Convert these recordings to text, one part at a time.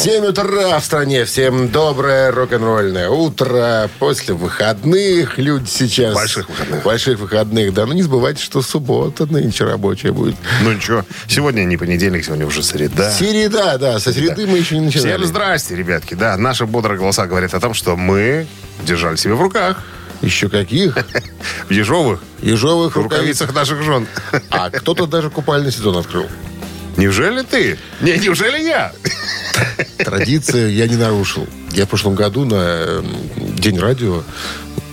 7 утра в стране. Всем доброе рок-н-ролльное утро. После выходных люди сейчас... Больших выходных. Больших выходных, да. Ну, не забывайте, что суббота нынче рабочая будет. Ну ничего, сегодня не понедельник, сегодня уже среда. Среда, да. Со среды мы еще не начинали. Всем здрасте, ребятки. Да, наши бодрые голоса говорят о том, что мы держали себя в руках. Еще каких? В ежовых Ежовых рукавицах наших жен. А кто-то даже купальный сезон открыл. Неужели ты? Не, неужели я? Традицию я не нарушил. Я в прошлом году на э, День радио,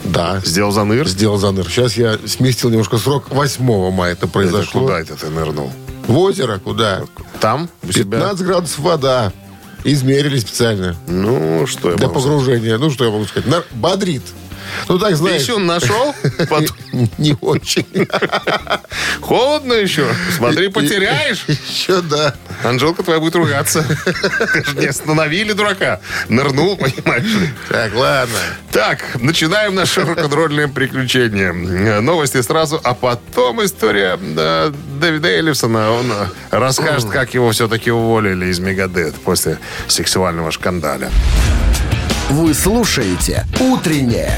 да, Сделал заныр? сделал заныр. Сейчас я сместил немножко срок. 8 мая это Это произошло. куда это ты нырнул? В озеро, куда? Там? У себя? 15 градусов вода. Измерили специально. Ну, что я Для могу сказать? погружения. Ну, что я могу сказать? Бодрит. Ну, так, Ты знаешь... еще нашел? Не очень. Холодно еще. Смотри, потеряешь. Еще, да. Анжелка твоя будет ругаться. Не остановили дурака. Нырнул, понимаешь ли. Так, ладно. Так, начинаем наше рок-н-ролльное приключение. Э, Новости сразу, а потом история э, Дэвида Эллифсона. Он э, расскажет, как его все-таки уволили из Мегадет после сексуального шкандаля. Вы слушаете «Утреннее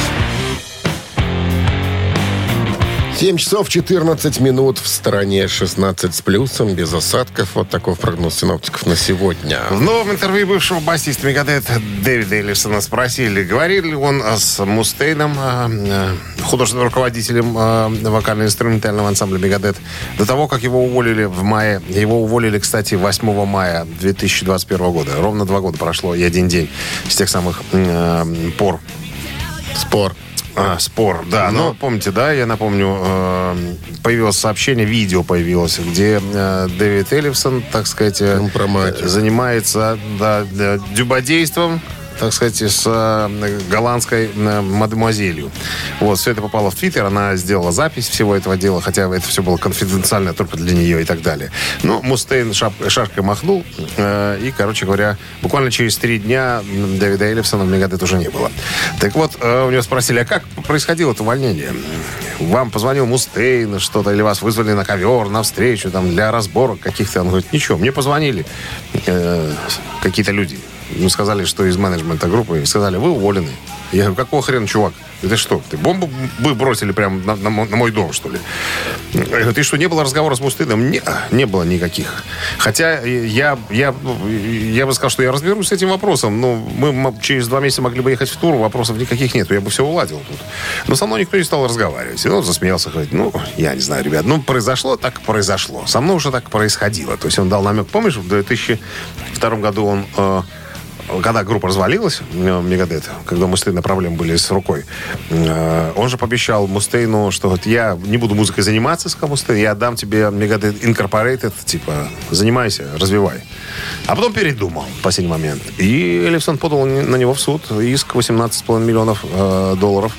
7 часов 14 минут в стороне 16 с плюсом, без осадков. Вот такой прогноз синоптиков на сегодня. В новом интервью бывшего басиста Мегадет Дэвида Эллифсона спросили, говорил ли он с Мустейном, э, э, художественным руководителем э, вокально-инструментального ансамбля Мегадет, до того, как его уволили в мае. Его уволили, кстати, 8 мая 2021 года. Ровно два года прошло и один день с тех самых пор. Спор. А, спор, да. Ну, помните, да, я напомню, э, появилось сообщение, видео появилось, где э, Дэвид Эллифсон, так сказать, э, Компроматер. занимается да, дюбодейством, так сказать, с э, голландской мадемуазелью. Вот, все это попало в Твиттер, она сделала запись всего этого дела, хотя это все было конфиденциально только для нее и так далее. Но Мустейн шап- шашкой махнул, э, и, короче говоря, буквально через три дня Дэвида Эллифсона в Мегадет уже не было. Так вот, э, у него спросили, а как происходило это увольнение? Вам позвонил Мустейн что-то, или вас вызвали на ковер, на встречу, там, для разборок каких-то? Он говорит, ничего, мне позвонили э, какие-то люди. Ну, сказали, что из менеджмента группы, сказали, вы уволены. Я говорю, какого хрена, чувак? Это что, ты бомбу вы бросили прямо на, на на мой дом, что ли? Я говорю, ты что, не было разговора с Мустыном? Не, не было никаких. Хотя я, я, я бы сказал, что я разберусь с этим вопросом. Но мы через два месяца могли бы ехать в тур, вопросов никаких нет. Я бы все уладил тут. Но со мной никто не стал разговаривать. И он засмеялся, говорит, ну, я не знаю, ребят, ну, произошло, так произошло. Со мной уже так происходило. То есть он дал намек. Помнишь, в 2002 году он э, когда группа развалилась, э, Мегадет, когда у Мустейна проблемы были с рукой, э, он же пообещал Мустейну, что вот я не буду музыкой заниматься, сказал Мустейн, я отдам тебе Мегадет Incorporated, типа, занимайся, развивай. А потом передумал в последний момент. И Эллифсон подал на него в суд иск 18,5 миллионов э, долларов.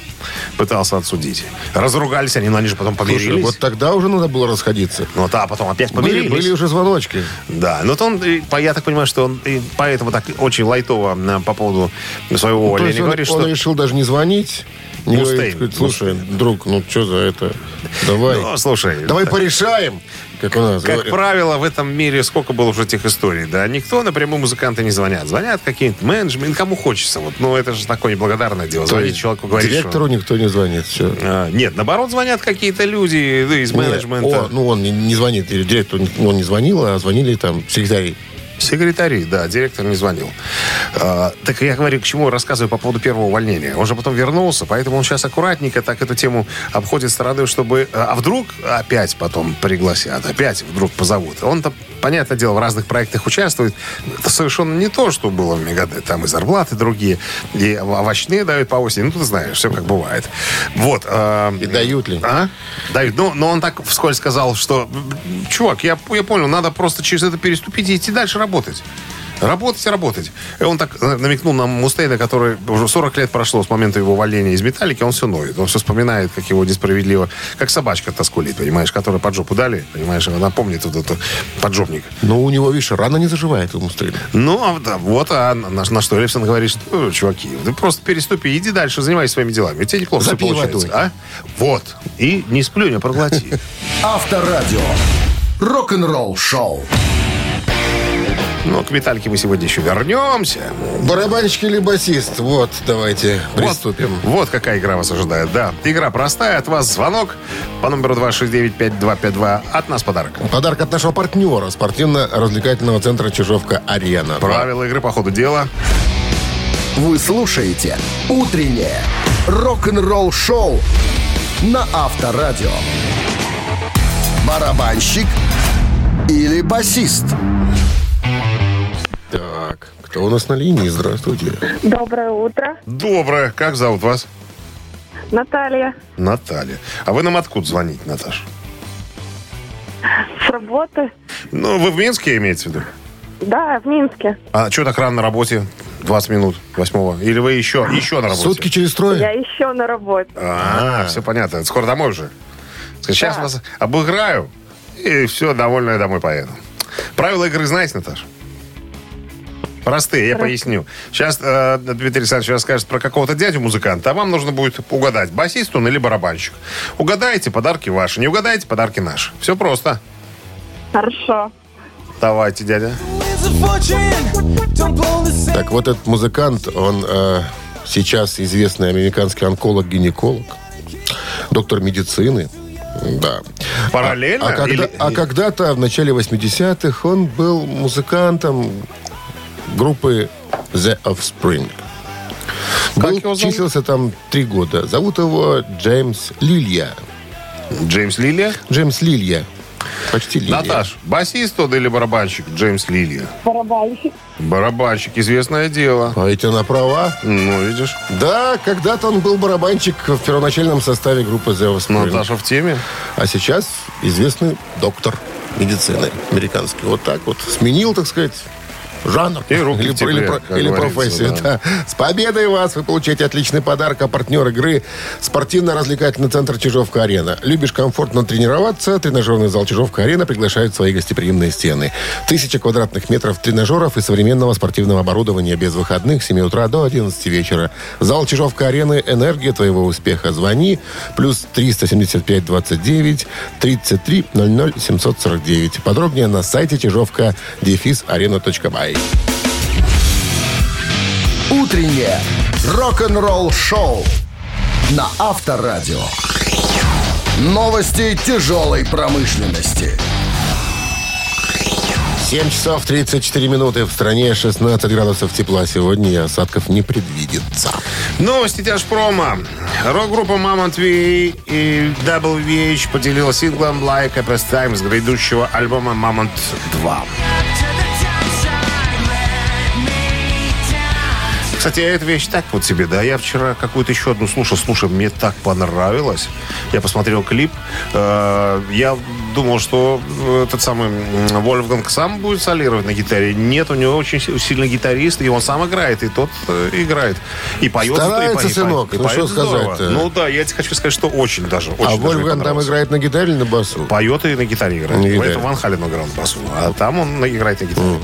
Пытался отсудить. Разругались они, но они же потом помирились. Слушай, вот тогда уже надо было расходиться. Ну, да, а потом опять Были, помирились. были уже звоночки. Да, ну вот он, я так понимаю, что он и поэтому так очень лайтово по поводу своего То есть он, говорит, он что... решил даже не звонить. Не Мустейн. сказать, слушай, друг, ну что за это? Давай. Ну, слушай, Давай порешаем. Как у нас как правило, в этом мире сколько было уже этих историй, да? Никто напрямую музыканты не звонят. Звонят какие-то менеджменты, кому хочется. Вот, ну, это же такое неблагодарное дело. Звонить человеку, говорить, Директору никто не звонит. Все. что... А, Нет, наоборот, звонят какие-то люди из менеджмента. ну, он не, не звонит. Или директор он не звонил, а звонили там секретари. Секретари, да, директор не звонил. А, так я говорю, к чему рассказываю по поводу первого увольнения. Он же потом вернулся, поэтому он сейчас аккуратненько так эту тему обходит стороной, чтобы... А вдруг опять потом пригласят, опять вдруг позовут. Он-то, понятное дело, в разных проектах участвует. Это совершенно не то, что было в Мегадет. Там и зарплаты другие, и овощные дают по осени. Ну, ты знаешь, все как бывает. Вот. а, И дают ли? а? Дают. Ну, но он так вскользь сказал, что, чувак, я, я понял, надо просто через это переступить и идти дальше работать. Работать, работать. И он так э, намекнул на Мустейна, который уже 40 лет прошло с момента его увольнения из «Металлики», он все ноет. Он все вспоминает, как его несправедливо... Как собачка тоскулит, понимаешь, которая под жопу дали, понимаешь, она помнит вот этот поджопник. Но у него, видишь, рана не заживает у Мустейна. Ну, а, да, вот, а на, на что Эллипсон говорит, что, «Ну, чуваки, ты просто переступи, иди дальше, занимайся своими делами. У тебя неплохо все Запей получается. водой. А? Вот. И не сплюнь, а проглоти. Авторадио. Рок-н-ролл шоу. Ну, к металлике мы сегодня еще вернемся. Барабанщик или басист? Вот, давайте приступим. Вот, вот какая игра вас ожидает, да. Игра простая, от вас звонок по номеру 269-5252. От нас подарок. Подарок от нашего партнера, спортивно-развлекательного центра «Чижовка-Арена». Правила игры по ходу дела. Вы слушаете «Утреннее рок-н-ролл-шоу» на Авторадио. Барабанщик или басист? Так, кто у нас на линии? Здравствуйте. Доброе утро, Доброе. Как зовут вас? Наталья. Наталья. А вы нам откуда звоните, Наташа? С работы? Ну, вы в Минске имеете в виду? Да, в Минске. А что так рано на работе? 20 минут восьмого. Или вы еще, еще на работе? Сутки через трое? Я еще на работе. А, все понятно. Скоро домой уже. Сейчас Да. вас обыграю, и все, довольно я домой поеду. Правила игры знаете, Наташа? Простые, я поясню. Сейчас э, Дмитрий Александрович расскажет про какого-то дядю-музыканта, а вам нужно будет угадать, басист он или барабанщик. Угадаете, подарки ваши. Не угадаете, подарки наши. Все просто. Хорошо. Давайте, дядя. Так вот этот музыкант, он э, сейчас известный американский онколог-гинеколог, доктор медицины. Да. Параллельно? А, когда- или- а когда-то в начале 80-х он был музыкантом группы The Offspring. Как Был, его зовут? числился там три года. Зовут его Джеймс Лилья. Джеймс Лилия? Джеймс Лилья. Почти Лилья. Наташ, басист он или барабанщик? Джеймс Лилия. Барабанщик. Барабанщик, известное дело. А ведь она права. Ну, видишь, Да, когда-то он был барабанщик в первоначальном составе группы The Offspring. Наташа в теме. А сейчас известный доктор медицины американский. Вот так вот. Сменил, так сказать, жанр. И руки или, в тепле, или про- или профессию. да. да. С победой вас! Вы получаете отличный подарок. А партнер игры спортивно-развлекательный центр Чижовка-Арена. Любишь комфортно тренироваться? Тренажерный зал Чижовка-Арена приглашает в свои гостеприимные стены. Тысяча квадратных метров тренажеров и современного спортивного оборудования без выходных с 7 утра до 11 вечера. Зал Чижовка-Арены – энергия твоего успеха. Звони. Плюс 375 29 33 00 749. Подробнее на сайте чижовка дефис арена.бай. «Утреннее рок-н-ролл-шоу» на Авторадио. Новости тяжелой промышленности. 7 часов 34 минуты. В стране 16 градусов тепла сегодня и осадков не предвидится. Новости тяжпрома. Рок-группа Mammoth V и WVH поделила синглом Like a Past Time с грядущего альбома Mammoth 2. Кстати, эта вещь так вот себе, да. Я вчера какую-то еще одну слушал. Слушай, мне так понравилось. Я посмотрел клип. Э, Я думал, что э, этот самый Вольфганг сам будет солировать на гитаре. Нет, у него очень си- сильный гитарист, и он сам играет, и тот э, играет. И поет. Старается, и сынок. и Ну, что сказать-то? Ну да, я тебе хочу сказать, что очень даже. Очень а даже мне Вольфган там играет на гитаре или на басу? Поет и на гитаре играет. На Это гитаре. Ван Хален играл на басу, а там он играет на гитаре.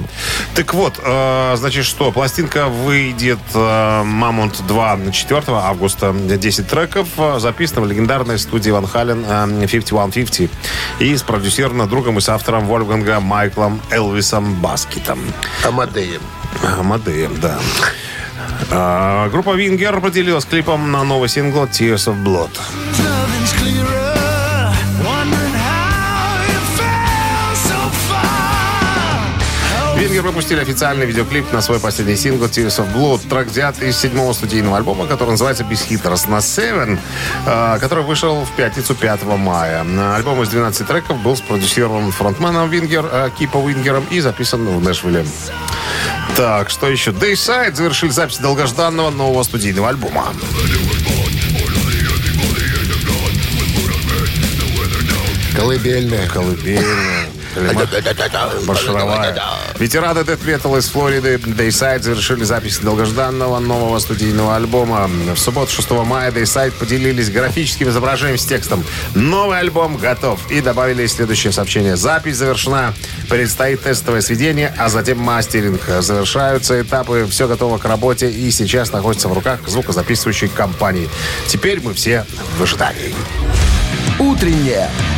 Так вот, э, значит что, пластинка выйдет э, Mammoth II на 4 августа. 10 треков э, записано в легендарной студии Van Halen э, 5150 и спродюсировано другом и соавтором Вольфганга Майклом Элвисом Баскетом. Амадеем. Амадеем, да. А, группа Вингер поделилась клипом на новый сингл Tears of Blood. Вингер выпустили официальный видеоклип на свой последний сингл Tears of Blood. Трек взят из седьмого студийного альбома, который называется на Seven, э, который вышел в пятницу 5 мая. Альбом из 12 треков был спродюсирован фронтменом Вингер, э, Кипа Вингером и записан в Нэшвилле. Так, что еще? Deicide завершили запись долгожданного нового студийного альбома. Колыбельная. Колыбельная. Маршировая. Ветераны Death Metal из Флориды Dayside завершили запись долгожданного нового студийного альбома. В субботу 6 мая Dayside поделились графическим изображением с текстом «Новый альбом готов» и добавили следующее сообщение. Запись завершена. Предстоит тестовое сведение, а затем мастеринг. Завершаются этапы, все готово к работе и сейчас находится в руках звукозаписывающей компании. Теперь мы все в ожидании. Утреннее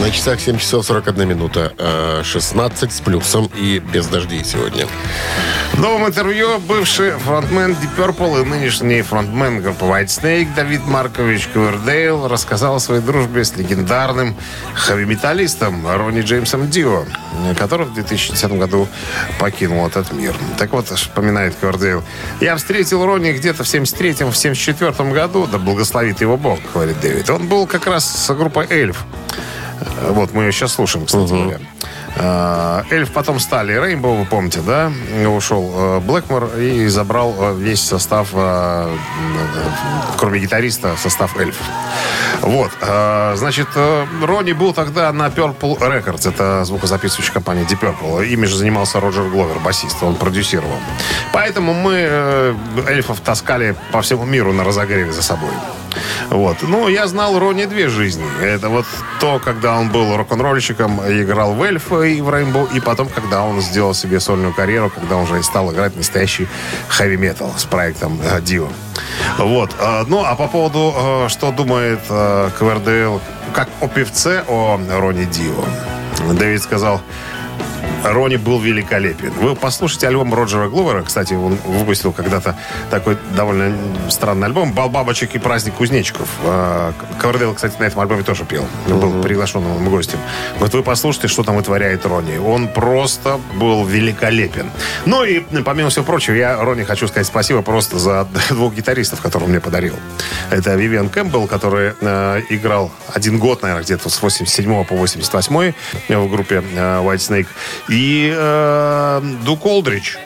На часах 7 часов 41 минута. э, 16 с плюсом и без дождей сегодня. В новом интервью бывший фронтмен Deep Purple и нынешний фронтмен группы White Snake Давид Маркович Ковердейл рассказал о своей дружбе с легендарным хэви-металлистом Ронни Джеймсом Дио, который в 2010 году покинул этот мир. Так вот, вспоминает Ковердейл, «Я встретил Ронни где-то в 73-м, в 74 году, да благословит его Бог», говорит Дэвид. Он был как раз с группой «Эльф». Вот, мы ее сейчас слушаем, кстати говоря. Э, Эльф потом стали Рейнбоу, вы помните, да? Ушел Блэкмор и забрал э, весь состав, э, э, кроме гитариста, состав Эльф. Вот, значит, Ронни был тогда на Purple Records, это звукозаписывающая компания Deep Purple. Ими же занимался Роджер Гловер, басист, он продюсировал. Поэтому мы эльфов таскали по всему миру на разогреве за собой. Вот. Ну, я знал Ронни две жизни. Это вот то, когда он был рок-н-ролльщиком, играл в Эльфа и в Рейнбоу, и потом, когда он сделал себе сольную карьеру, когда он уже стал играть настоящий хэви-метал с проектом э, Дио. Вот. Э, Ну, а по поводу, э, что думает э, КВРДЛ, как о певце, о Ронни Дио. Дэвид сказал, Ронни был великолепен. Вы послушайте альбом Роджера Гловера. Кстати, он выпустил когда-то такой довольно странный альбом «Бал бабочек и праздник кузнечиков». А, Ковердейл, кстати, на этом альбоме тоже пел. Был приглашенным гостем. Вот вы послушайте, что там вытворяет Ронни. Он просто был великолепен. Ну и, помимо всего прочего, я Ронни хочу сказать спасибо просто за двух гитаристов, которые он мне подарил. Это Вивиан Кэмпбелл, который э, играл один год, наверное, где-то с 87 по 88 в группе э, White Snake. И э, Дук Олдрич,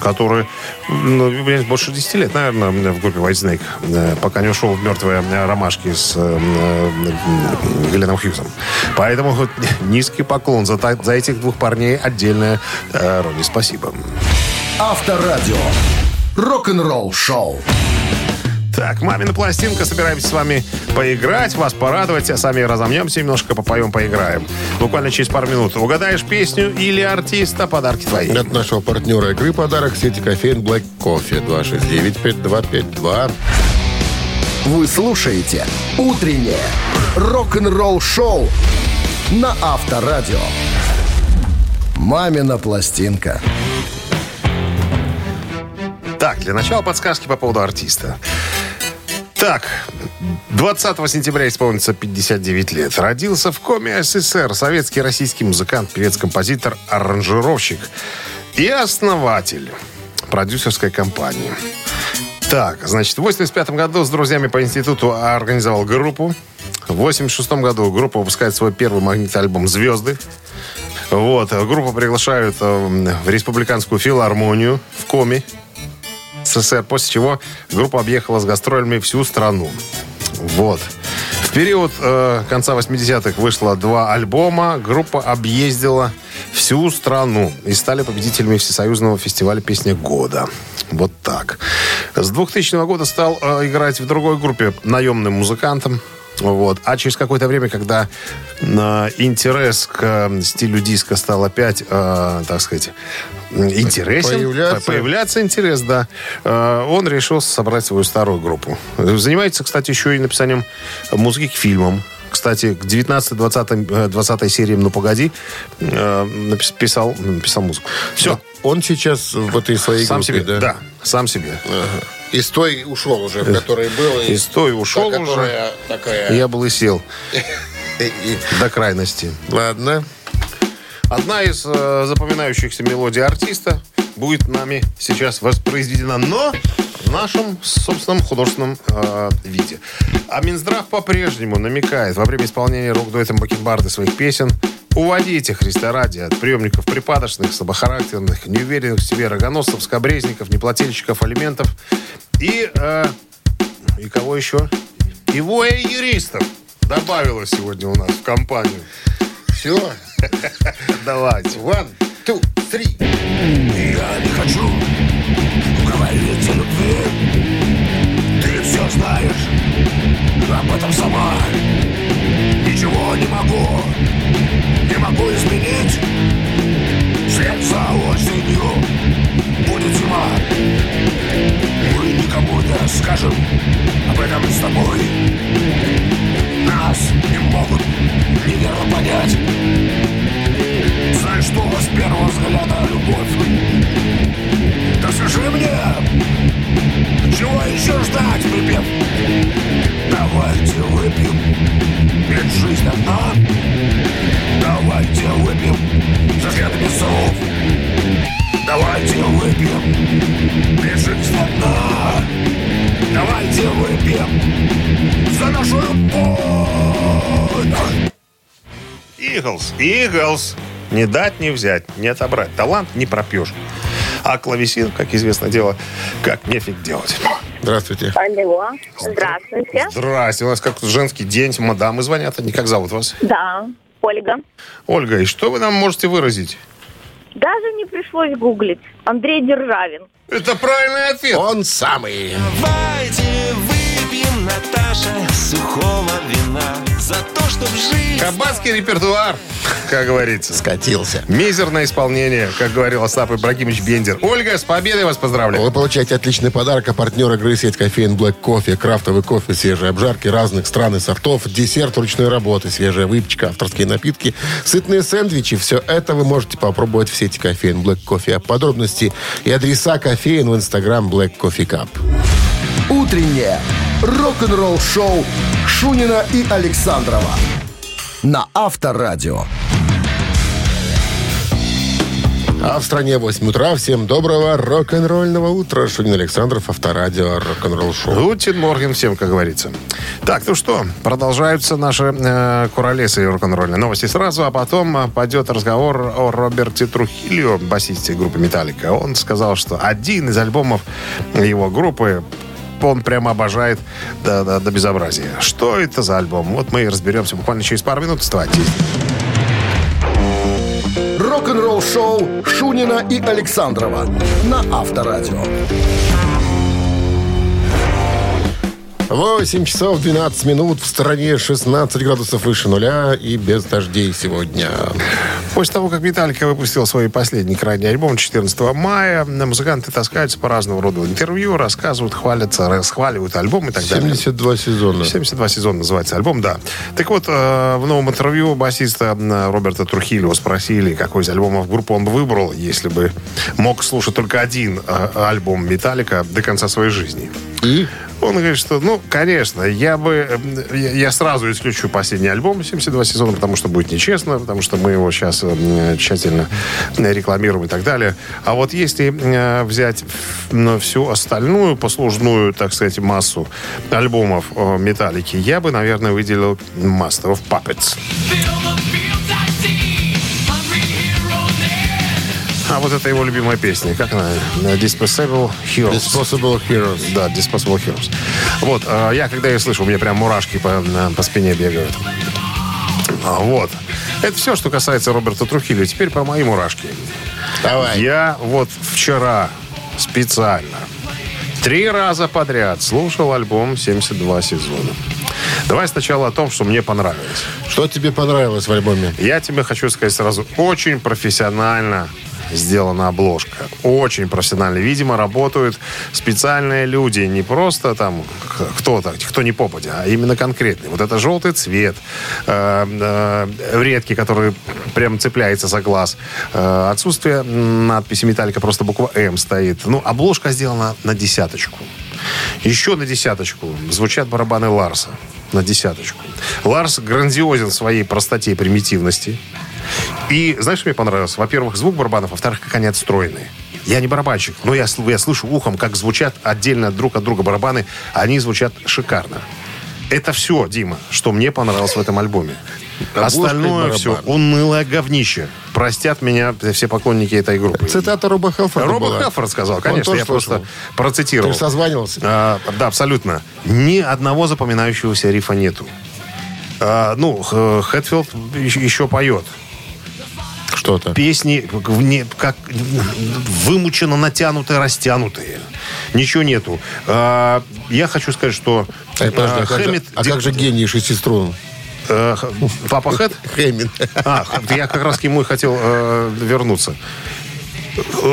который ну, больше 10 лет, наверное, в группе White Snake, э, пока не ушел в мертвые ромашки с э, э, Гленном Хьюзом. Поэтому вот низкий поклон за, за этих двух парней отдельное. Э, Ронни, спасибо. Авторадио. Рок-н-ролл-шоу. Так, мамина пластинка. Собираемся с вами поиграть, вас порадовать, а сами разомнемся немножко, попоем, поиграем. Буквально через пару минут. Угадаешь песню или артиста, подарки твои. От нашего партнера игры подарок сети кофеин Black Coffee 269-5252. Вы слушаете «Утреннее рок-н-ролл-шоу» на Авторадио. «Мамина пластинка». Так, для начала подсказки по поводу артиста. Так, 20 сентября исполнится 59 лет. Родился в Коме СССР. Советский российский музыкант, певец, композитор, аранжировщик и основатель продюсерской компании. Так, значит, в 85 году с друзьями по институту организовал группу. В 86 году группа выпускает свой первый магнитный альбом «Звезды». Вот, группу приглашают э, в республиканскую филармонию в Коме. СССР, после чего группа объехала с гастролями всю страну. Вот. В период э, конца 80-х вышло два альбома. Группа объездила всю страну и стали победителями Всесоюзного фестиваля «Песня года». Вот так. С 2000 года стал э, играть в другой группе наемным музыкантом. Вот. А через какое-то время, когда э, интерес к э, стилю диска стал опять, э, так сказать, интересен, Появляться. по- появляться интерес, да, э, он решил собрать свою старую группу. Занимается, кстати, еще и написанием музыки к фильмам. Кстати, к 19-20 20 сериям «Ну, погоди» э, напис- писал, написал музыку. Все. Он сейчас в этой своей Сам группе, себе, да? сам себе. Ага. Из той ушел уже, в которой был. и Из той ушел та, уже. такая... Я был и сел до крайности. Ладно. Одна из э, запоминающихся мелодий артиста будет нами сейчас воспроизведена, но в нашем собственном художественном э, виде. А Минздрав по-прежнему намекает во время исполнения рок-дуэтом Бакенбарды своих песен Уводите, Христа ради, от приемников припадочных, слабохарактерных, неуверенных в себе рогоносцев, скобрезников, неплательщиков алиментов и э, И кого еще? И двое юристов добавилось сегодня у нас в компанию. Все. Давайте. One, two, three. Я не хочу говорить о любви Ты все знаешь об этом сама Ничего не могу, не могу изменить Вслед за осенью. Будет зима. Мы никому не скажем об этом с тобой. Нас не могут неверно понять. Знаешь, что с первого взгляда любовь? Да скажи мне, чего еще ждать, припев? Давайте выпьем, ведь жизнь одна Давайте выпьем за взгляды без Давайте выпьем, ведь жизнь одна Давайте выпьем за нашу любовь. Иглс, Иглс. Не дать, не взять, не отобрать. Талант не пропьешь. А клавесин, как известно дело, как нефиг делать. Здравствуйте. Алло. Здравствуйте. Здрасте, у нас как женский день, мадамы звонят. Они как зовут вас? Да, Ольга. Ольга, и что вы нам можете выразить? Даже не пришлось гуглить. Андрей Державин. Это правильный ответ. Он самый. Давайте выпьем, Наташа, сухого вина чтоб жизнь Кабацкий репертуар, как говорится. Скатился. Мизерное исполнение, как говорил Остап Ибрагимович Бендер. Ольга, с победой вас поздравляю. Вы получаете отличный подарок, а партнер игры сеть кофеин Black Кофе, крафтовый кофе, свежие обжарки разных стран и сортов, десерт ручной работы, свежая выпечка, авторские напитки, сытные сэндвичи. Все это вы можете попробовать в сети кофеин Black Кофе. А подробности и адреса кофеин в инстаграм Black Coffee Cup. Утреннее рок-н-ролл-шоу Шунина и Александрова на Авторадио. А в стране 8 утра. Всем доброго рок-н-ролльного утра. Шунин Александров, Авторадио, рок-н-ролл шоу. Гутин Морген всем, как говорится. Так, ну что, продолжаются наши э, куролесы рок-н-ролльные новости сразу, а потом э, пойдет разговор о Роберте Трухильо, басисте группы «Металлика». Он сказал, что один из альбомов его группы он прямо обожает до, до, до безобразия. Что это за альбом? Вот мы и разберемся буквально через пару минут. Вставайте. Рок-н-ролл-шоу Шунина и Александрова на Авторадио. 8 часов 12 минут. В стране 16 градусов выше нуля и без дождей сегодня. После того, как Металлика выпустил свой последний крайний альбом 14 мая, музыканты таскаются по разного рода интервью, рассказывают, хвалятся, расхваливают альбом и так далее. 72 сезона. 72 сезона называется альбом, да. Так вот, э, в новом интервью басиста Роберта Трухильо спросили, какой из альбомов группы он бы выбрал, если бы мог слушать только один э, альбом Металлика до конца своей жизни. И? Он говорит, что, ну, конечно, я бы... Я сразу исключу последний альбом 72 сезона, потому что будет нечестно, потому что мы его сейчас тщательно рекламируем и так далее. А вот если взять всю остальную послужную, так сказать, массу альбомов э, Металлики, я бы, наверное, выделил Master of Puppets. А вот это его любимая песня. Как она? Disposable Heroes. Disposable Heroes. Да, Disposable Heroes. Вот, а, я когда ее слышу, у меня прям мурашки по, по спине бегают. А, Вот. Это все, что касается Роберта Трухилио. Теперь про мои мурашки. Давай. Я вот вчера специально три раза подряд слушал альбом «72 сезона». Давай сначала о том, что мне понравилось. Что тебе понравилось в альбоме? Я тебе хочу сказать сразу, очень профессионально сделана обложка. Очень профессионально. Видимо, работают специальные люди. Не просто там кто-то, кто не попадя, а именно конкретный. Вот это желтый цвет, э, э, редкий, который прям цепляется за глаз. Э, отсутствие надписи «Металлика», просто буква «М» стоит. Ну, обложка сделана на десяточку. Еще на десяточку звучат барабаны Ларса. На десяточку. Ларс грандиозен своей простоте и примитивности. И знаешь, что мне понравилось? Во-первых, звук барабанов, во-вторых, как они отстроены. Я не барабанщик, но я, я слышу ухом, как звучат отдельно друг от друга барабаны. Они звучат шикарно. Это все, Дима, что мне понравилось в этом альбоме. Остальное все унылое говнище. простят меня все поклонники этой группы. Цитата Роба Хелфорда Роба была. Хелфорд сказал, Он конечно, я просто слышал. процитировал. Ты созванивался. А, да, абсолютно. Ни одного запоминающегося рифа нету. А, ну, Хэтфилд еще поет. Что-то. Песни как, вымученно натянутые, растянутые. Ничего нету. А, я хочу сказать, что Эй, подожди, а, а, как же, Хэммит а де- как же гений шести струн? э, Папа Хэт? Хэммин. А, я как раз к нему и хотел э, вернуться.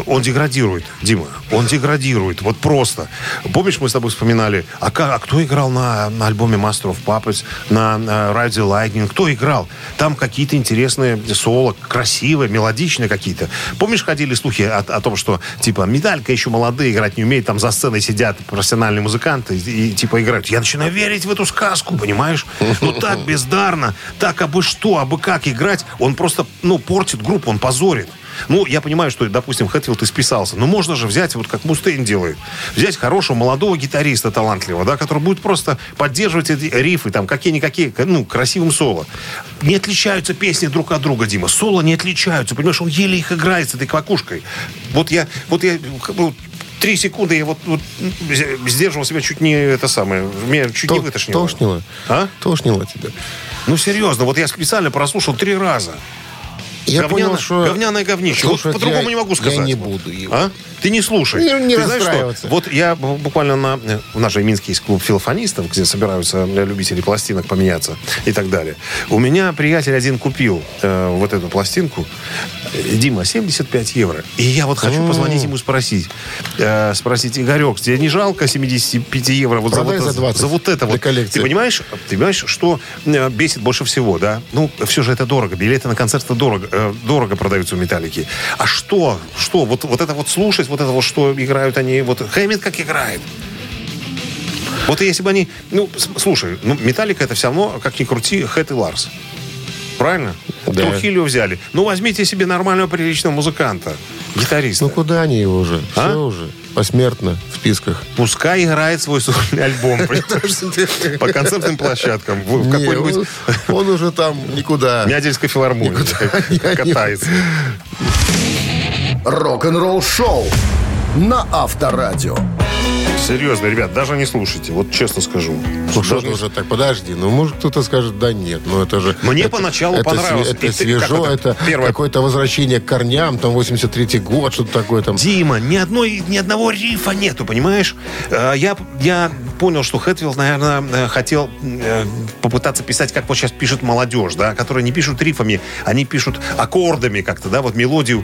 Он деградирует, Дима. Он деградирует. Вот просто. Помнишь, мы с тобой вспоминали, а, ка- а кто играл на, на альбоме Master of Puppets, на, на the Lightning? Кто играл? Там какие-то интересные соло, красивые, мелодичные какие-то. Помнишь, ходили слухи о, о том, что, типа, медалька еще молодые, играть не умеет, там за сценой сидят профессиональные музыканты и, и, типа, играют. Я начинаю верить в эту сказку, понимаешь? Ну, так бездарно, так абы что, абы как играть. Он просто, ну, портит группу, он позорит. Ну, я понимаю, что, допустим, Хэтфилд исписался. Но можно же взять, вот как Мустейн делает, взять хорошего молодого гитариста талантливого, да, который будет просто поддерживать эти рифы, там, какие-никакие, ну, красивым соло. Не отличаются песни друг от друга, Дима. Соло не отличаются, понимаешь, он еле их играет с этой квакушкой. Вот я, вот я, три секунды я вот, вот сдерживал себя чуть не это самое, меня чуть не То- вытошнило. Тошнило? А? Тошнило тебя. Ну, серьезно, вот я специально прослушал три раза. Я Говняно- понял, что... Говняное говнище. Слушай, вот по-другому не могу сказать. Я не буду его. А? Ты не слушай. Не- не Ты знаешь что? Вот я буквально на... В нашей Минске есть клуб филофонистов, где собираются э, любители пластинок поменяться и так далее. У меня приятель один купил э, вот эту пластинку. Э, Дима, 75 евро. И я вот хочу позвонить ему спросить. э, спросить, Игорек, тебе не жалко 75 евро вот за, вот, за 20 за вот это вот? коллекции. Ты понимаешь, ты понимаешь, что э, бесит больше всего, да? Ну, все же это дорого. Билеты на концерты дорого, э, дорого продаются у Металлики. А что? Что? Вот, вот это вот слушать, вот это вот, что играют они, вот Хэммит как играет. Вот если бы они... Ну, слушай, ну, Металлика это все равно, как ни крути, Хэт и Ларс. Правильно? Да. Трухилио взяли. Ну, возьмите себе нормального, приличного музыканта, гитариста. Ну куда они его уже? А? Все уже. Посмертно в списках. Пускай играет свой сольный альбом по концертным площадкам. В какой-нибудь он, уже там никуда. Мядельской филармонии катается. Рок-н-ролл шоу на Авторадио. Серьезно, ребят, даже не слушайте. Вот честно скажу. Что Даже уже так, подожди. Ну, может, кто-то скажет, да нет. Ну, это же... Мне это- поначалу это понравилось. Это ты- свежо, это? это Первое- какое-то возвращение к корням, там, 83-й год, что-то такое там. Дима, ни, одной, ни одного рифа нету, понимаешь? Э, Я, я понял, что Хэтфилд, наверное, э, хотел э, попытаться писать, как вот сейчас пишет молодежь, да, которые не пишут рифами, они пишут аккордами как-то, да, вот мелодию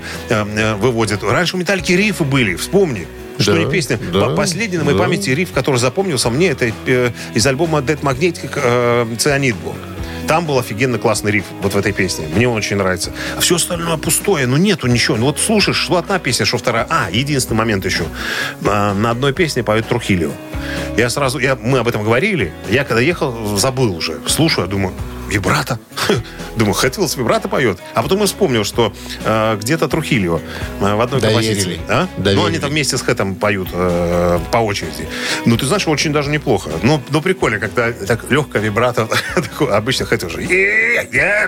выводят. Раньше у Металлики рифы были, вспомни. Что ли песня? да, По- Последний на моей памяти риф, который запомнился мне, это э, из альбома Dead Magnetic э, «Цианид» был. Там был офигенно классный риф вот в этой песне. Мне он очень нравится. А все остальное пустое. Ну, нету ничего. Ну, вот слушаешь, что одна песня, что вторая. А, единственный момент еще. На одной песне поет Трухилио. Я сразу... Я, мы об этом говорили. Я когда ехал, забыл уже. Слушаю, думаю, вибрато. Думаю, Хэтфилд с вибрато поет. А потом я вспомнил, что э, где-то Трухилио э, в одной композиции. А? Ну, они там вместе с Хэтом поют э, по очереди. Ну, ты знаешь, очень даже неплохо. Ну, ну прикольно, когда так легкое вибрато. Обычно Хэт уже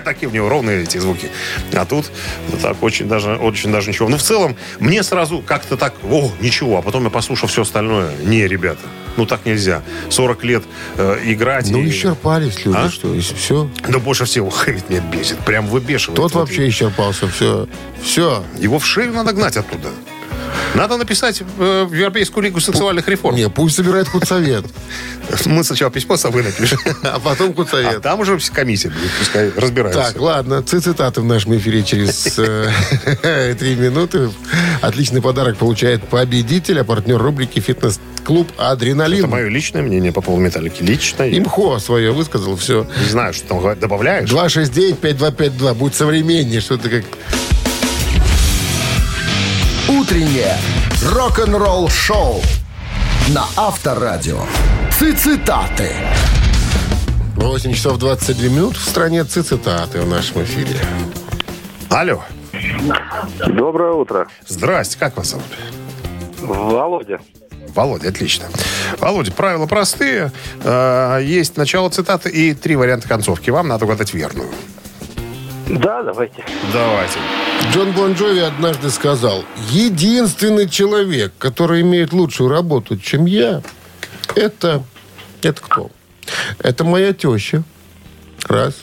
такие у него ровные эти звуки. А тут ну, так очень даже, очень даже ничего. Ну, в целом, мне сразу как-то так, о, ничего. А потом я послушал все остальное. Не, ребята, ну так нельзя. 40 лет э, играть. Ну, и- исчерпались люди, А? что, все. Да больше всего Хэммит меня бесит. Прям выбешивает. Тот Вот вообще исчерпался, все. Все. Его в шею надо гнать оттуда. Надо написать э, в Европейскую лигу социальных реформ. Не, пусть собирает худсовет. Мы сначала письмо с собой напишем. А потом А худсовет. там уже комиссия будет, пускай разбираются. Так, ладно, цитаты в нашем эфире через э, три минуты. Отличный подарок получает победитель, а партнер рубрики «Фитнес-клуб Это Адреналин». мое личное мнение по поводу металлики. Личное. Имхо свое высказал, все. Не знаю, что там добавляешь. 269-5252, будь современнее, что ты как... Утреннее рок-н-ролл шоу на Авторадио. Цитаты. 8 часов 22 минут в стране цитаты в нашем эфире. Алло. Доброе утро. Здрасте, как вас зовут? Володя. Володя, отлично. Володя, правила простые. Э, Есть начало цитаты и три варианта концовки. Вам надо угадать верную. Да, давайте. Давайте. Джон Бон Джови однажды сказал, единственный человек, который имеет лучшую работу, чем я, это... Это кто? Это моя теща. Раз.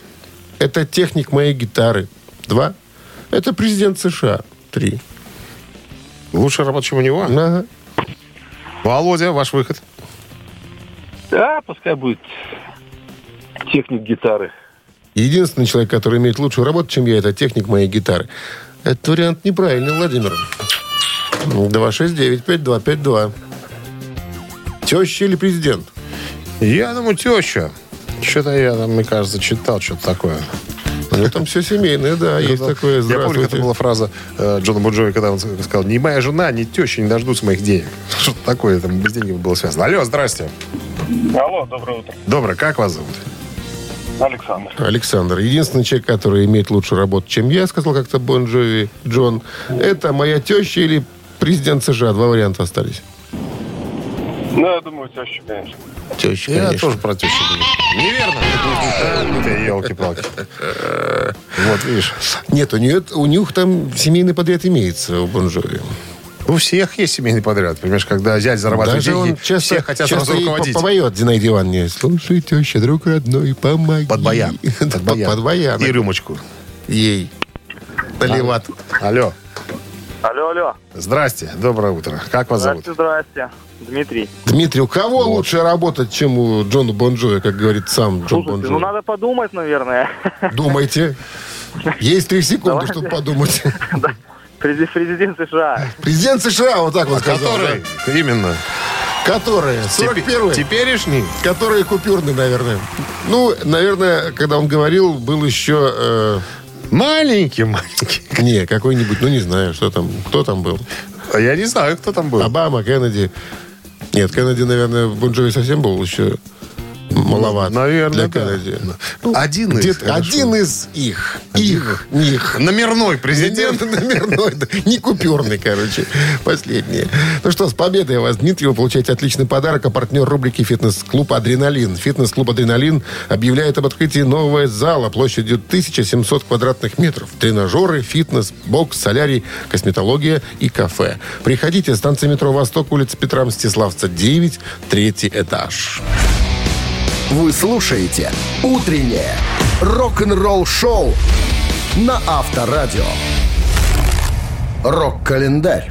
Это техник моей гитары. Два. Это президент США. Три. Лучше работать, чем у него. Ага. Володя, ваш выход. Да, пускай будет техник гитары. Единственный человек, который имеет лучшую работу, чем я, это техник моей гитары. Этот вариант неправильный, Владимир. 269-5252. Теща или президент? Я думаю, теща. Что-то я там, мне кажется, читал что-то такое. Ну, там все семейное, да, есть такое. Я помню, это была фраза э, Джона Буджови, когда он сказал, ни моя жена, ни теща не дождутся моих денег. Что-то такое там без денег было связано. Алло, здрасте. Алло, доброе утро. Доброе, как вас зовут? Александр. Александр, единственный человек, который имеет лучшую работу, чем я, сказал как-то Бон Джови, Джон, это моя теща или президент США. Два варианта остались. Ну, я думаю, теща, конечно. Теща, Я конечно. тоже про тещу думаю. Неверно. Елки-палки. Вот, видишь. Нет, у, нее, у них там семейный подряд имеется у Бон Джови. У всех есть семейный подряд. Понимаешь, когда зять зарабатывает Даже деньги, он часто, все хотят часто сразу руководить. по- поет Зинаиде Ивановне. Слушай, теща, друг родной, помоги. Под баян. Под баян. Под баян. И рюмочку. Ей. Наливат. Алло. Алло, алло. Здрасте. Доброе утро. Как вас зовут? Здрасте, здрасте. Дмитрий. Дмитрий, у кого лучше работать, чем у Джона Бон Джови, как говорит сам Джон Слушайте, Джови? ну надо подумать, наверное. Думайте. Есть три секунды, чтобы подумать. Прези- Президент США. Президент США, вот так вот сказал. Который? Именно. да. Которые? 41-й? Теперешний? Которые купюрный, наверное. Ну, наверное, когда он говорил, был еще... э, Маленький, маленький. не, какой-нибудь, ну, не знаю, что там, кто там был. А Я не знаю, кто там был. Обама, Кеннеди. Нет, Кеннеди, наверное, в Бон Джови совсем был еще маловат Наверное, для да. Кеннеди. Один из. Хорошо. один из их. Их. Них. Номерной президент. Номерной, да. не купюрный, короче. Последнее. Ну что, с победой вас, Дмитрий. Вы получаете отличный подарок. А партнер рубрики «Фитнес-клуб Адреналин». «Фитнес-клуб Адреналин» объявляет об открытии нового зала площадью 1700 квадратных метров. Тренажеры, фитнес, бокс, солярий, косметология и кафе. Приходите. Станция метро «Восток», улица Петра Мстиславца, 9, третий этаж. Вы слушаете «Утреннее рок-н-ролл-шоу» на Авторадио. Рок-календарь.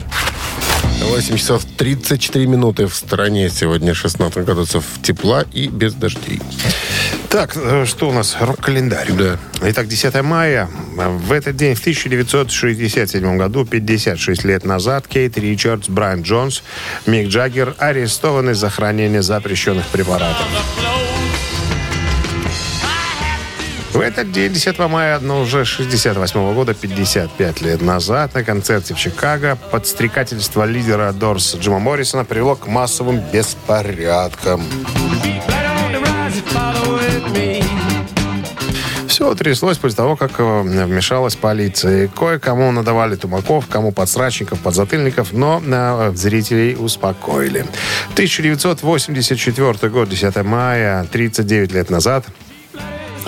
8 часов 34 минуты в стране. Сегодня 16 градусов тепла и без дождей. Так, э, что у нас? Рок-календарь. Да. Итак, 10 мая. В этот день, в 1967 году, 56 лет назад, Кейт Ричардс, Брайан Джонс, Мик Джаггер арестованы за хранение запрещенных препаратов. В этот день, 10 мая, но уже 68 года, 55 лет назад, на концерте в Чикаго подстрекательство лидера Дорс Джима Моррисона привело к массовым беспорядкам. Все тряслось после того, как э, вмешалась полиция. Кое-кому надавали тумаков, кому подсрачников, подзатыльников, но э, зрителей успокоили. 1984 год, 10 мая, 39 лет назад,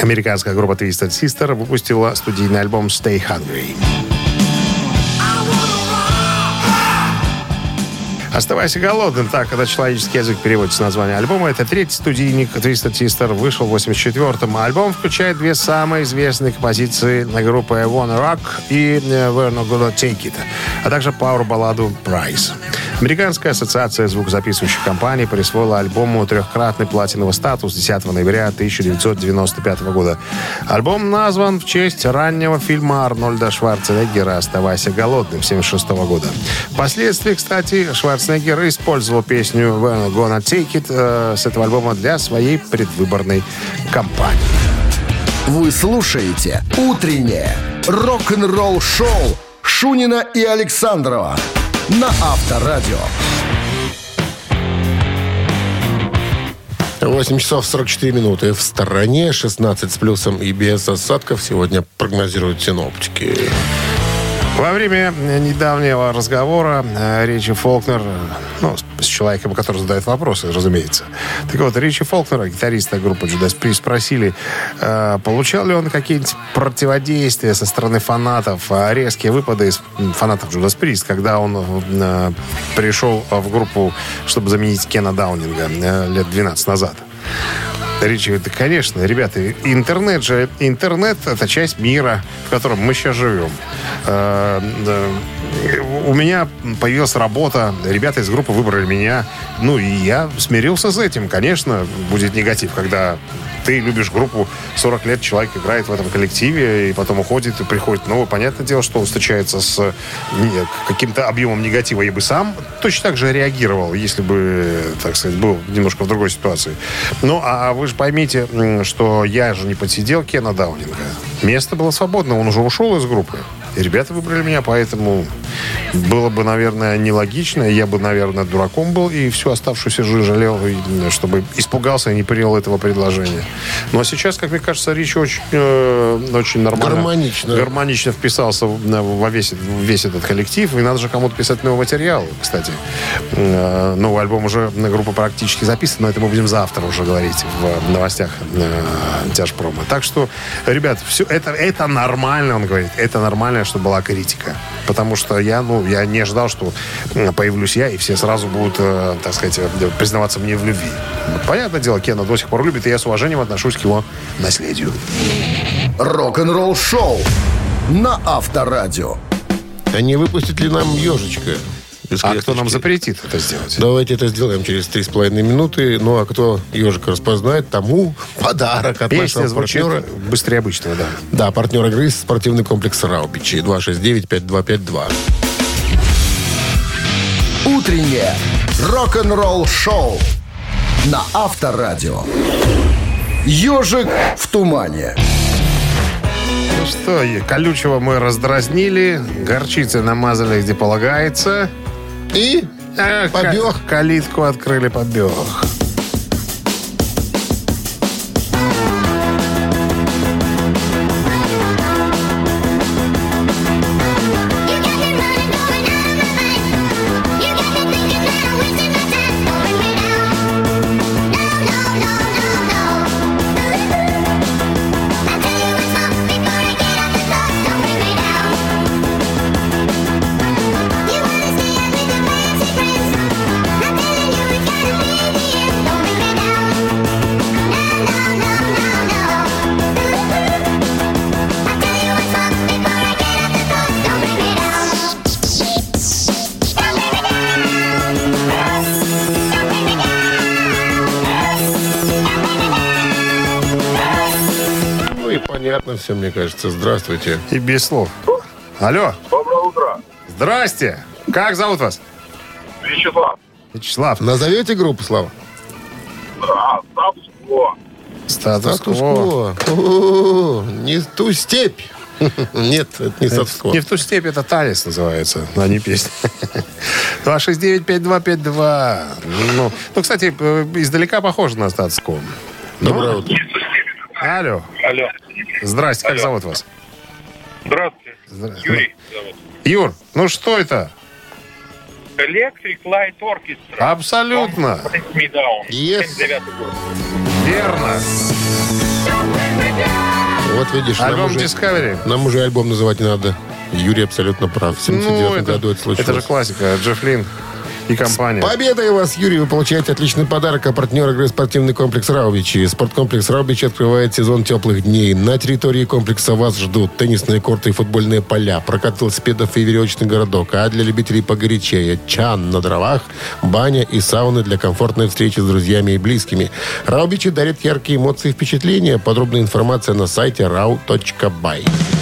американская группа Twisted Sister выпустила студийный альбом «Stay Hungry». «Оставайся голодным», так это человеческий язык переводится название альбома. Это третий студийник Twisted Sister, вышел в 84-м. Альбом включает две самые известные композиции на группы Wanna Rock и We're Not Gonna Take It, а также пауэр-балладу Price. Американская ассоциация звукозаписывающих компаний присвоила альбому трехкратный платиновый статус 10 ноября 1995 года. Альбом назван в честь раннего фильма Арнольда Шварценеггера «Оставайся голодным» 1976 года. Впоследствии, кстати, Шварценеггер использовал песню «We're Gonna Take It» э, с этого альбома для своей предвыборной кампании. Вы слушаете «Утреннее рок-н-ролл-шоу» Шунина и Александрова на Авторадио. 8 часов 44 минуты. В стороне 16 с плюсом и без осадков сегодня прогнозируют синоптики. Во время недавнего разговора э, Ричи Фолкнер, э, ну, с человеком, который задает вопросы, разумеется. Так вот, Ричи Фолкнера, гитариста группы Judas Priest, спросили, э, получал ли он какие-нибудь противодействия со стороны фанатов, э, резкие выпады из фанатов Judas Priest, когда он э, пришел в группу, чтобы заменить Кена Даунинга лет 12 назад. Говорит, да, конечно, ребята, интернет же, интернет это часть мира, в котором мы сейчас живем. Э, У меня появилась работа, ребята из группы выбрали меня, ну и я смирился с этим. Конечно, будет негатив, когда ты любишь группу, 40 лет человек играет в этом коллективе, и потом уходит, и приходит новый. Понятное дело, что он встречается с каким-то объемом негатива. Я бы сам точно так же реагировал, если бы, так сказать, был немножко в другой ситуации. Ну, а вы же поймите, что я же не подсидел Кена Даунинга. Место было свободно, он уже ушел из группы. И ребята выбрали меня, поэтому было бы, наверное, нелогично. Я бы, наверное, дураком был и всю оставшуюся жизнь жалел, и, чтобы испугался и не принял этого предложения. Ну, а сейчас, как мне кажется, Ричи очень, э, очень нормально. Гармонично. Гармонично вписался во весь, весь этот коллектив. И надо же кому-то писать новый материал, кстати. Э, Новый альбом уже на группа практически записан, но это мы будем завтра уже говорить в новостях э, Тяжпрома. Так что, ребят, все это, это нормально, он говорит. Это нормально, что была критика. Потому что я, ну, я не ожидал, что появлюсь я, и все сразу будут, э, так сказать, э, признаваться мне в любви. Понятное дело, Кена до сих пор любит, и я с уважением отношусь к его наследию. Рок-н-ролл шоу на Авторадио. А не выпустит ли нам ежечка? Без А кто нам запретит это сделать? Давайте это сделаем через три с половиной минуты. Ну, а кто ежика распознает, тому подарок от Песня нашего звучит партнера. быстрее обычного, да. Да, партнер игры спортивный комплекс Раубичи. 269-5252. Утреннее рок-н-ролл шоу на Авторадио. Ежик в тумане. Ну что, колючего мы раздразнили, горчицы намазали, где полагается. И А, Побег. ка- Калитку открыли, побег. Понятно все, мне кажется. Здравствуйте. И без слов. Алло. Доброе утро. Здрасте. Как зовут вас? Вячеслав. Вячеслав. Назовете группу, Слава? А, статус-кво. Статус Статус-кво. О, Не ту степь. Нет, это не статус-кво. Не в ту степь, это танец называется, а не песня. 269-5252. Ну, ну, кстати, э, издалека похоже на статус-кво. Доброе утро. Алло. Алло. Здрасте, как зовут вас? Здравствуйте. Здра- Юрий зовут. Юр, ну что это? Electric Light Orchestra. Абсолютно. Take Me Down. Yes. 79 год. Верно. Вот видишь, нам Альбом уже, Discovery. нам уже альбом называть не надо. Юрий абсолютно прав. В 79 Ну, это, году это случилось. это же классика. Джефф Лин и компания. Победой вас, Юрий! Вы получаете отличный подарок от партнера игры спортивный комплекс «Раубичи». Спорткомплекс «Раубичи» открывает сезон теплых дней. На территории комплекса вас ждут теннисные корты и футбольные поля, прокат велосипедов и веревочный городок. А для любителей погорячее – чан на дровах, баня и сауны для комфортной встречи с друзьями и близкими. «Раубичи» дарит яркие эмоции и впечатления. Подробная информация на сайте rau.by.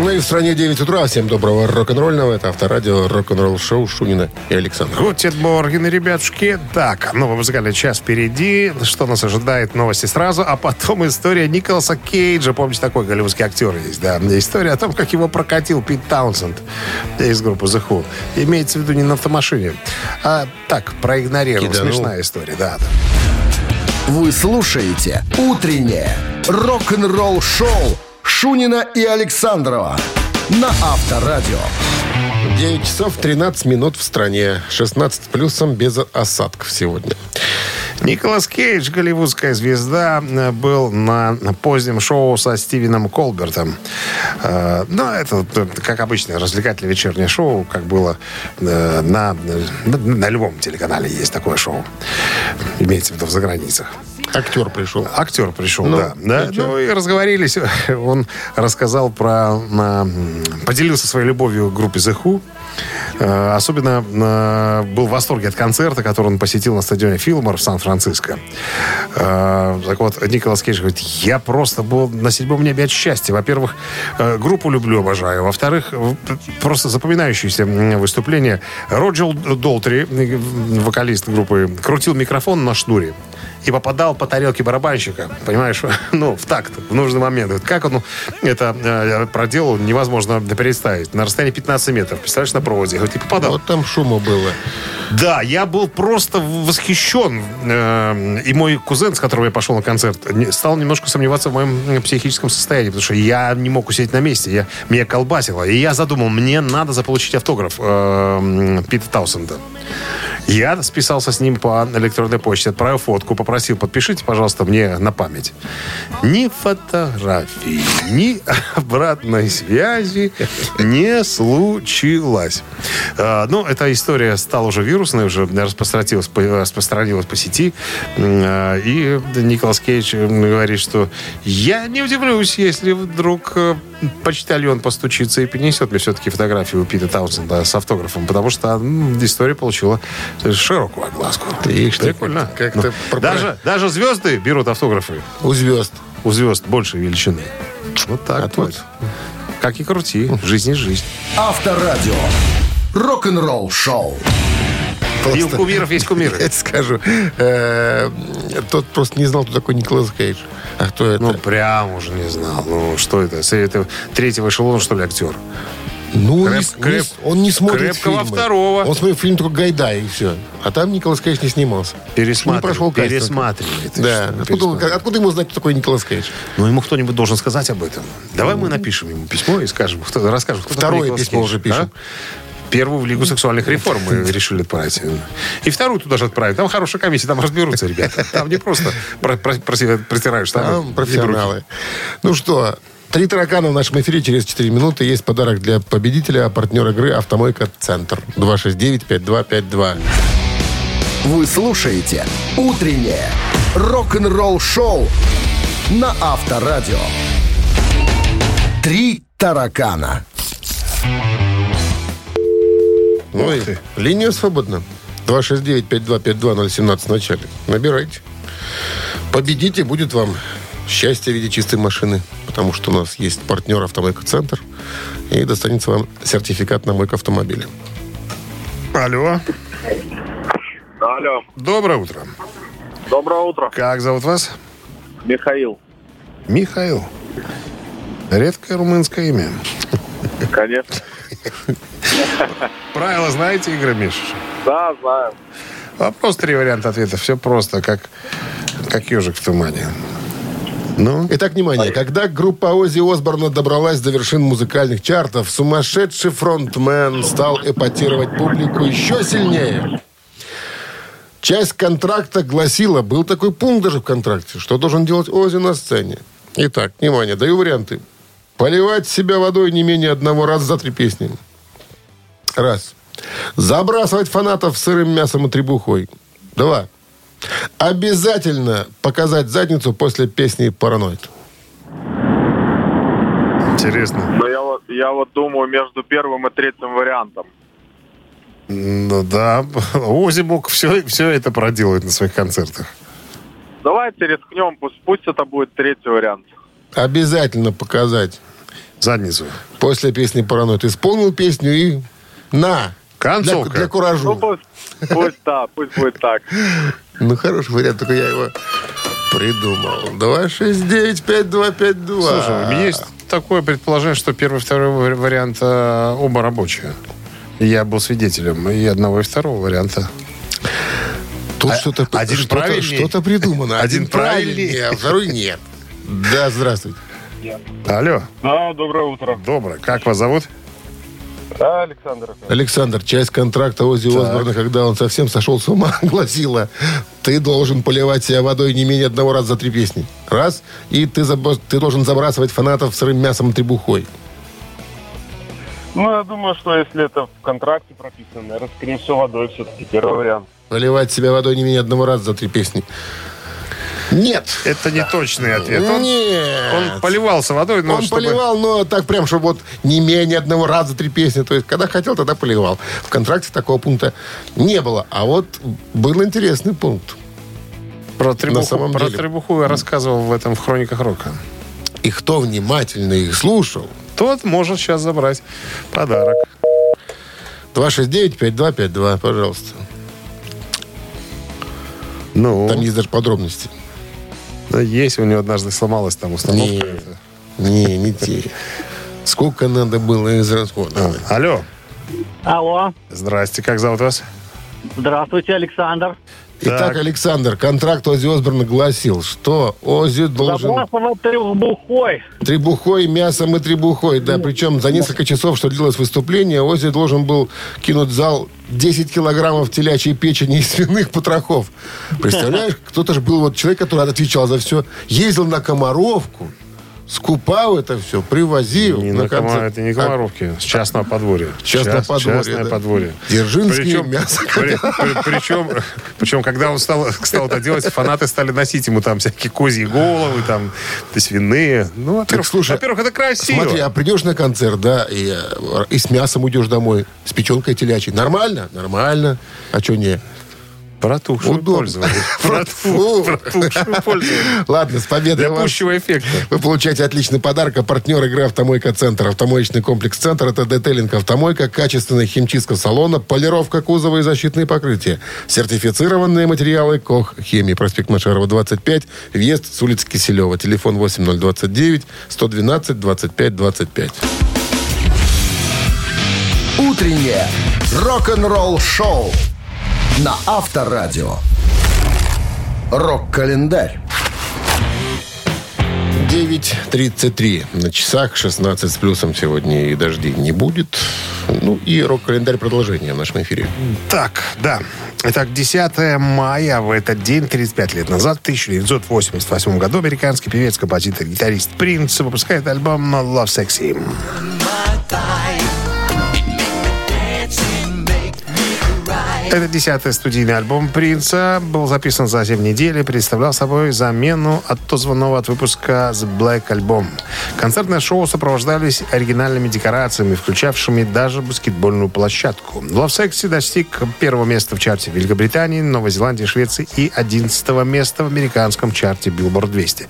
Ну и в стране 9 утра. Всем доброго рок-н-ролльного. Это авторадио рок-н-ролл шоу Шунина и Александра. Гутит Морген, ребятушки. Так, новый музыкальный час впереди. Что нас ожидает? Новости сразу. А потом история Николаса Кейджа. Помните, такой голливудский актер есть, да? История о том, как его прокатил Пит Таунсенд из группы The Who. Имеется в виду не на автомашине. А так, проигнорировал. Киданул. Смешная история, да. Вы слушаете «Утреннее рок-н-ролл-шоу» Шунина и Александрова на Авторадио. 9 часов 13 минут в стране. 16 плюсом без осадков сегодня. Николас Кейдж, голливудская звезда, был на позднем шоу со Стивеном Колбертом. Э, Ну, это, э, как обычно, развлекательное вечернее шоу, как было э, на, на, на любом телеканале есть такое шоу. Имеется в виду в заграницах. Актер пришел. Актер пришел, Ну, да. да. Ну и разговорились. Он рассказал про... поделился своей любовью к группе The Who. Э, Особенно э, был в восторге от концерта, который он посетил на стадионе Филмор в Сан-Франциско. Э, Так вот, Николас Кейдж говорит, я просто был на седьмом небе от счастья. Во-первых, группу люблю, обожаю. Во-вторых, просто запоминающееся выступление. Роджер Долтри, вокалист группы, крутил микрофон на шнуре и попадал по тарелке барабанщика, понимаешь, ну, в такт, в нужный момент. Вот Как он это э, проделал, невозможно представить. На расстоянии 15 метров, представляешь, на проводе. Говорит, и попадал. Вот там шума было. Да, я был просто восхищен. Э, И мой кузен, с которого я пошел на концерт, стал немножко сомневаться в моем э, психическом состоянии, потому что я не мог усидеть на месте, я, меня колбасило. И я задумал, мне надо заполучить автограф э, Пита Таусенда. Я списался с ним по электронной почте, отправил фотку, попросил, подпишите, пожалуйста, мне на память. Ни фотографии, ни обратной связи не случилось. Э, Ну, эта история стала уже вирусной, уже распространилась, по- распространилась по сети. Э, И Николас Кейдж говорит, что я не удивлюсь, если вдруг э, почтальон постучится и принесет мне все-таки фотографию Пита Таунсенда с автографом, потому что история получила широкую огласку. Ишь ты, Прикольно. как-то Ну, даже, даже звезды берут автографы У звезд. у звезд большей величины. Вот так А вот. тут- Как и крути. Жизнь есть жизнь. Авторадио. Рок-н-ролл шоу. И у кумиров есть кумиры. Я скажу. э, Тот просто не знал, кто такой Николас Кейдж. А кто это? Ну, прям уже не знал. Ну, что это? Это третьего эшелона, что ли, актер? Ну, Креп- не с- он не смотрит крепкого фильмы. второго. Он смотрит фильм только Гайдай, и все. А там Николас Кейдж не снимался. Пересматривает. Не прошел кастинг. Пересматривает. Ты Да. Откуда, пересматривает. откуда ему знать, кто такой Николас Кейдж? Ну, ему кто-нибудь должен сказать об этом. Давай мы напишем ему письмо и скажем, кто, расскажем, кто Второе Николас письмо Кейдж, уже пишем. а? Первую в Лигу сексуальных реформ мы решили отправить. И вторую туда же отправить. Там хорошая комиссия, там разберутся ребята. Там не просто про- про- про- протираешь штаны Там профессионалы. Ну что, три таракана в нашем эфире через 4 минуты. Есть подарок для победителя, а партнер игры «Автомойка Центр». 269-5252. Вы слушаете «Утреннее рок-н-ролл-шоу» на Авторадио. Три таракана. Ну и линия свободна. 269-5252-017 в начале. Набирайте. Победите, будет вам счастье в виде чистой машины. Потому что у нас есть партнер «Автомойка Центр». И достанется вам сертификат на мойку автомобиля. Алло. Алло, Доброе утро. доброе утро. Как зовут вас? Михаил. Михаил. Редкое румынское имя. Конечно. Правила знаете, игры, Миш? Да, знаю. Вопрос, три варианта ответа. Все просто, как, как ежик в тумане. Ну, Итак, внимание. Когда группа Ози Осборна добралась до вершин музыкальных чартов, сумасшедший фронтмен стал эпатировать публику еще сильнее. Часть контракта гласила, был такой пункт даже в контракте, что должен делать Ози на сцене. Итак, внимание, даю варианты. Поливать себя водой не менее одного раза за три песни. Раз. Забрасывать фанатов сырым мясом и требухой. Два. Обязательно показать задницу после песни «Параноид». интересно. Но я вот, я вот думаю между первым и третьим вариантом. Ну да, Ози мог все, все это проделать на своих концертах. Давайте рискнем, пусть, пусть это будет третий вариант. Обязательно показать Задницу. после песни «Параноид». Исполнил песню и на. Для, Концовка. для Ну куражу. пусть, пусть да, пусть будет так. Ну, хороший вариант, только я его придумал. 269-5252. Слушай, у меня есть такое предположение, что первый и второй вари- вариант э, оба рабочие. Я был свидетелем и одного, и второго варианта. Тут А- что-то один что-то, что-то придумано. Один правильнее. а второй нет. Да, здравствуйте. Алло, Да, доброе утро. доброе. Как вас зовут? Да, Александр. Александр, часть контракта Оззи Осборна, когда он совсем сошел с ума, гласила, ты должен поливать себя водой не менее одного раза за три песни. Раз, и ты, забо- ты должен забрасывать фанатов сырым мясом и требухой. Ну, я думаю, что если это в контракте прописано, наверное, скорее всего, водой все-таки первый вариант. Поливать себя водой не менее одного раза за три песни. Нет. Это не точный ответ. Он, Нет. он поливался водой, но он чтобы- поливал, но так прям, чтобы вот не менее одного раза три песни. То есть, когда хотел, тогда поливал. В контракте такого пункта не было. А вот был интересный пункт. Про требуху, На самом про деле. требуху я рассказывал в этом в «Хрониках рока». И кто внимательно их слушал, Тот может сейчас забрать подарок. 269-5252, пожалуйста. Ну, Там есть даже подробности. Да, есть у него однажды сломалась там установка. Не, не, не те. Сколько надо было израсходовать. Алло, Алло, здрасте, как зовут вас? здравствуйте, Александр. Итак, Так. Александр, контракт Оззи Осборна гласил, что Оззи должен Забрасывать трехбухой. требухой, мясом и требухой. Да, причем за несколько часов, что длилось выступление, Оззи должен был кинуть в зал 10 килограммов телячьей печени и свиных потрохов. Представляешь, кто-то же был вот человек, который отвечал за все. Ездил на Комаровку, скупал это все, привозил. Не на конце- Кома- это не А, Комаровки, с частного подворья. Частное Час- подворье, Частное да. подворье. Дзержинские мясо. при- при- причем, причем, когда он стал, стал это делать, фанаты стали носить ему там всякие козьи головы, там, свиные. Ну, во-первых, слушай, во-первых, это красиво. Смотри, а придешь на концерт, да, и, э, и с мясом уйдешь домой, с печенкой телячьей. Нормально? Нормально. А что не? Протухшую Удобно. пользование. Фу. Протухшую. Ладно, с победой Для вас. пущего эффекта. Вы получаете отличный подарок. А партнер игры «Автомойка Центр». Автомоечный комплекс «Центр» — это детейлинг «Автомойка», качественная химчистка салона, полировка кузова и защитные покрытия. Сертифицированные материалы «Кох Хемии». Проспект Машарова, 25. Въезд с улицы Киселева. Телефон 8029 112 25 25. Утреннее рок-н-ролл-шоу на Авторадио. Рок-календарь. 9.33 на часах, 16 с плюсом сегодня и дождей не будет. Ну и рок-календарь продолжения в нашем эфире. Так, да. Итак, 10 мая в этот день, 35 лет назад, в 1988 году, американский певец, композитор, гитарист Принц выпускает альбом Love Sexy. Это десятый студийный альбом Принца. Был записан за 7 недель и представлял собой замену отозванного от выпуска The Black Album. Концертное шоу сопровождались оригинальными декорациями, включавшими даже баскетбольную площадку. Love Sexy достиг первого места в чарте Великобритании, Новой Зеландии, Швеции и 11 места в американском чарте Billboard 200.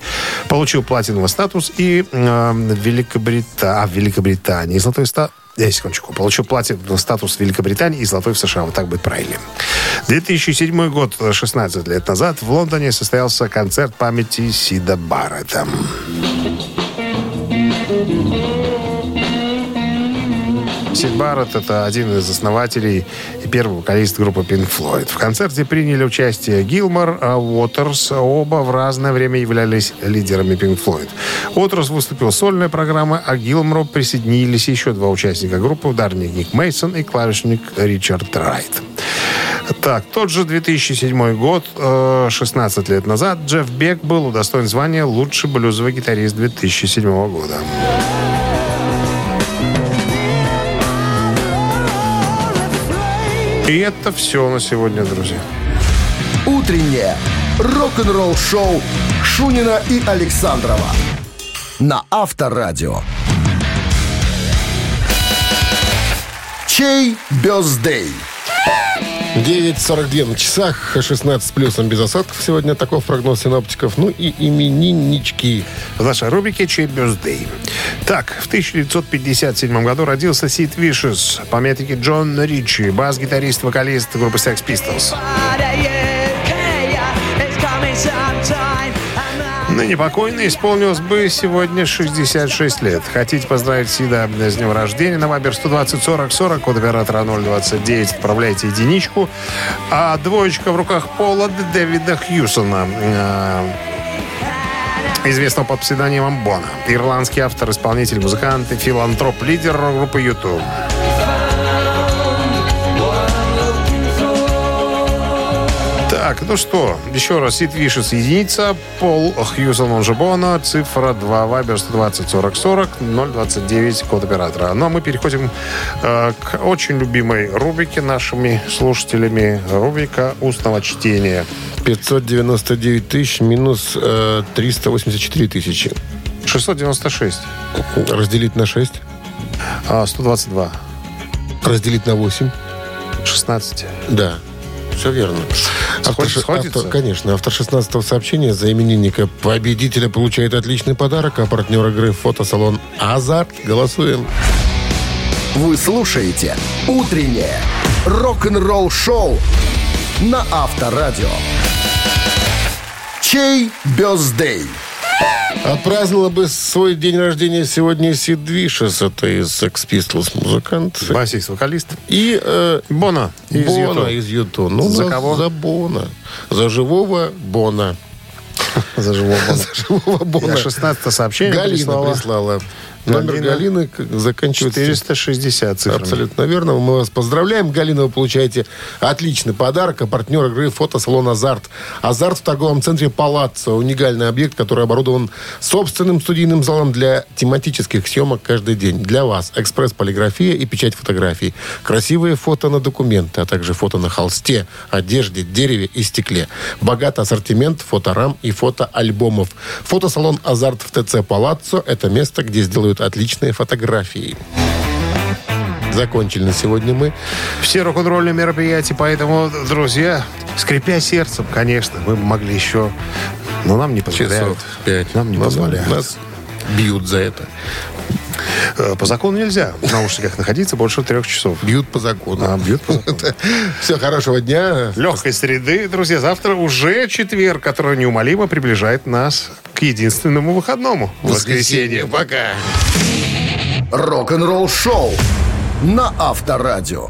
Получил платиновый статус и э, Великобрита... а, в Великобритании золотой статус я секундочку. Получил платиновый статус в Великобритании и золотой в США. Вот так будет правильно. 2007 год, 16 лет назад, в Лондоне состоялся концерт памяти Сида Баррета. Сид Барретт – это один из основателей и первый вокалист группы Pink Floyd. В концерте приняли участие Гилмор, а Уотерс. Оба в разное время являлись лидерами Pink Floyd. Уотерс выступил сольной программой, а Гилмору присоединились еще два участника группы – ударник Ник Мейсон и клавишник Ричард Райт. Так, тот же 2007 год, э, 16 лет назад, Джефф Бек был удостоен звания «Лучший блюзовый гитарист 2007 года». И это все на сегодня, друзья. Утреннее рок-н-ролл-шоу Шунина и Александрова на Авторадио. Чей бездей? 9.42 на часах, 16 с плюсом без осадков сегодня. Таков прогноз синоптиков. Ну и имениннички. В нашей рубрике «Чей бюздей». Так, в 1957 году родился Сид Вишес, по метрике Джон Ричи, бас-гитарист, вокалист группы Sex Pistols. Ну, непокойный исполнилось бы сегодня 66 лет. Хотите поздравить Сида с днем рождения? На Вайбер 120 40 40, код оператора 029. Отправляйте единичку. А двоечка в руках Пола Дэвида Хьюсона. Э, Известного под псевдонимом Бона. Ирландский автор, исполнитель, музыкант и филантроп, лидер группы YouTube. Так, ну что, еще раз, Сид Вишес единица, Пол Хьюсон, он же Бона, цифра 2, Вайбер 120 40 40, 029, код оператора. Ну, а мы переходим э, к очень любимой рубрике нашими слушателями, рубрика устного чтения. 599 тысяч минус э, 384 тысячи. 696, Разделить на 6. а, 122, Разделить на 8. 16. Да. Все верно. Автор, Сходится? Автор- конечно. Автор 16 сообщения за именинника победителя получает отличный подарок, а партнер игры фотосалон «Азарт». Голосуем. Вы слушаете «Утреннее рок-н-ролл-шоу» на Авторадио. Чей бездей? Отпраздновала бы свой день рождения сегодня Сид Вишес. Это из Sex Pistols музыкант. Басист, вокалист. И э, Бона из Бона Ютуба. из Юту. Ну, За за кого? За Бона. За живого Бона. За живого Бона. За живого Бона. 16 сообщение Галина прислала. прислала. Номер Галина. Галины заканчивается... 460 цифрами. Абсолютно верно. Мы вас поздравляем. Галина, вы получаете отличный подарок. А партнер игры фотосалон «Азарт». «Азарт» в торговом центре «Палаццо». Уникальный объект, который оборудован собственным студийным залом для тематических съемок каждый день. Для вас экспресс-полиграфия и печать фотографий. Красивые фото на документы, а также фото на холсте, одежде, дереве и стекле. Богатый ассортимент фоторам и фотоальбомов. Фотосалон «Азарт» в ТЦ «Палаццо» – это место, где сделают отличные фотографии. Закончили на сегодня мы. Все рок-н-ролльные мероприятия, поэтому, друзья, скрипя сердцем, конечно, мы могли еще... Но нам не позволяют. Часов пять. Нам не Нас- позволяют. Нас бьют за это. Э, По закону нельзя в наушниках находиться больше трех часов. Бьют по закону. А, бьют по закону. Все, хорошего дня. Легкой среды, друзья. Завтра уже четверг, который неумолимо приближает нас к единственному выходному. Воскресенье. Пока. Рок-н-ролл-шоу на Авторадио.